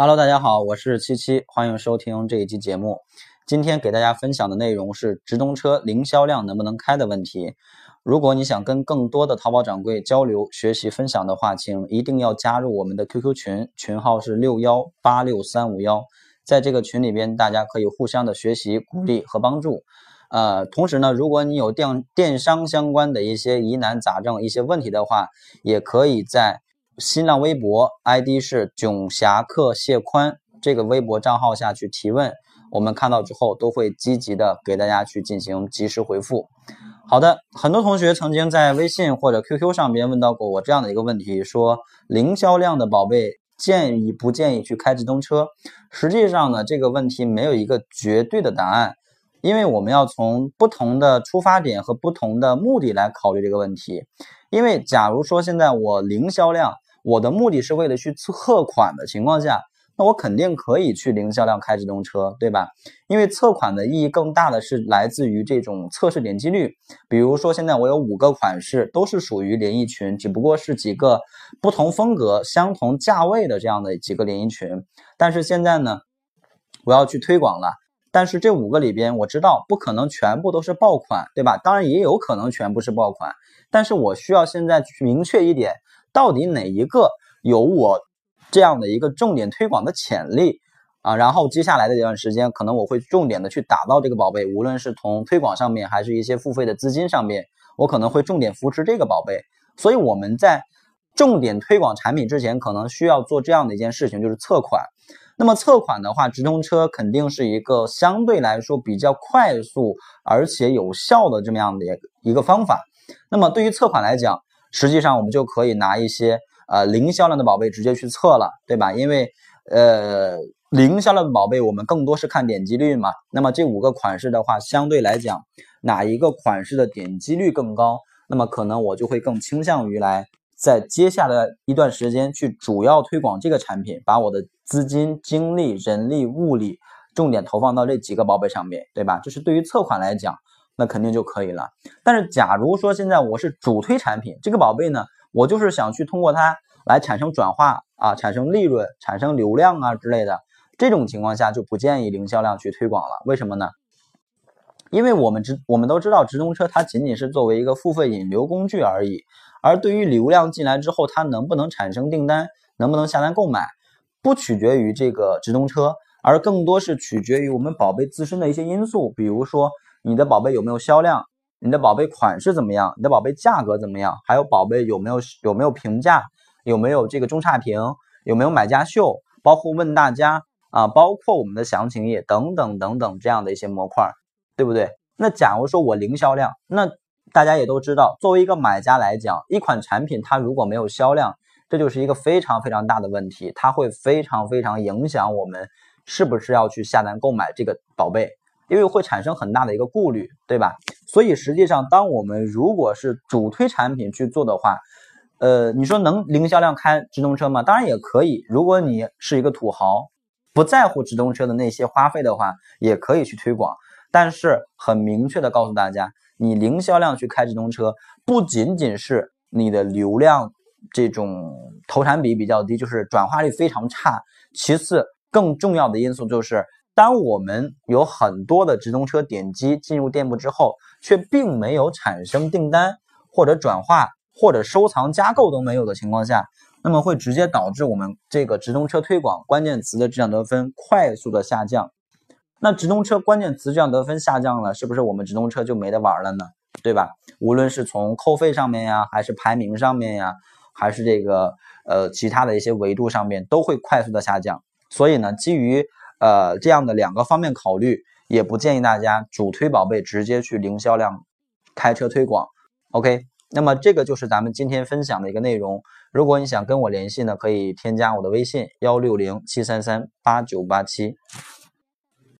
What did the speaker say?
Hello，大家好，我是七七，欢迎收听这一期节目。今天给大家分享的内容是直通车零销量能不能开的问题。如果你想跟更多的淘宝掌柜交流、学习、分享的话，请一定要加入我们的 QQ 群，群号是六幺八六三五幺。在这个群里边，大家可以互相的学习、鼓励和帮助。呃，同时呢，如果你有电电商相关的一些疑难杂症、一些问题的话，也可以在。新浪微博 ID 是囧侠客谢宽，这个微博账号下去提问，我们看到之后都会积极的给大家去进行及时回复。好的，很多同学曾经在微信或者 QQ 上边问到过我这样的一个问题，说零销量的宝贝建议不建议去开直通车？实际上呢，这个问题没有一个绝对的答案，因为我们要从不同的出发点和不同的目的来考虑这个问题。因为假如说现在我零销量，我的目的是为了去测款的情况下，那我肯定可以去零销量开直通车，对吧？因为测款的意义更大的是来自于这种测试点击率。比如说现在我有五个款式，都是属于连衣裙，只不过是几个不同风格、相同价位的这样的几个连衣裙。但是现在呢，我要去推广了。但是这五个里边，我知道不可能全部都是爆款，对吧？当然也有可能全部是爆款，但是我需要现在去明确一点。到底哪一个有我这样的一个重点推广的潜力啊？然后接下来的这段时间，可能我会重点的去打造这个宝贝，无论是从推广上面，还是一些付费的资金上面，我可能会重点扶持这个宝贝。所以我们在重点推广产品之前，可能需要做这样的一件事情，就是测款。那么测款的话，直通车肯定是一个相对来说比较快速而且有效的这么样的一个方法。那么对于测款来讲，实际上，我们就可以拿一些呃零销量的宝贝直接去测了，对吧？因为呃零销量的宝贝，我们更多是看点击率嘛。那么这五个款式的话，相对来讲，哪一个款式的点击率更高，那么可能我就会更倾向于来在接下来一段时间去主要推广这个产品，把我的资金、精力、人力、物力重点投放到这几个宝贝上面，对吧？这是对于测款来讲。那肯定就可以了。但是，假如说现在我是主推产品，这个宝贝呢，我就是想去通过它来产生转化啊，产生利润、产生流量啊之类的，这种情况下就不建议零销量去推广了。为什么呢？因为我们直我们都知道，直通车它仅仅是作为一个付费引流工具而已。而对于流量进来之后，它能不能产生订单，能不能下单购买，不取决于这个直通车，而更多是取决于我们宝贝自身的一些因素，比如说。你的宝贝有没有销量？你的宝贝款式怎么样？你的宝贝价格怎么样？还有宝贝有没有有没有评价？有没有这个中差评？有没有买家秀？包括问大家啊，包括我们的详情页等等等等这样的一些模块，对不对？那假如说我零销量，那大家也都知道，作为一个买家来讲，一款产品它如果没有销量，这就是一个非常非常大的问题，它会非常非常影响我们是不是要去下单购买这个宝贝。因为会产生很大的一个顾虑，对吧？所以实际上，当我们如果是主推产品去做的话，呃，你说能零销量开直通车吗？当然也可以。如果你是一个土豪，不在乎直通车的那些花费的话，也可以去推广。但是很明确的告诉大家，你零销量去开直通车，不仅仅是你的流量这种投产比比较低，就是转化率非常差。其次，更重要的因素就是。当我们有很多的直通车点击进入店铺之后，却并没有产生订单或者转化或者收藏加购都没有的情况下，那么会直接导致我们这个直通车推广关键词的质量得分快速的下降。那直通车关键词质量得分下降了，是不是我们直通车就没得玩了呢？对吧？无论是从扣费上面呀，还是排名上面呀，还是这个呃其他的一些维度上面，都会快速的下降。所以呢，基于呃，这样的两个方面考虑，也不建议大家主推宝贝直接去零销量开车推广。OK，那么这个就是咱们今天分享的一个内容。如果你想跟我联系呢，可以添加我的微信幺六零七三三八九八七。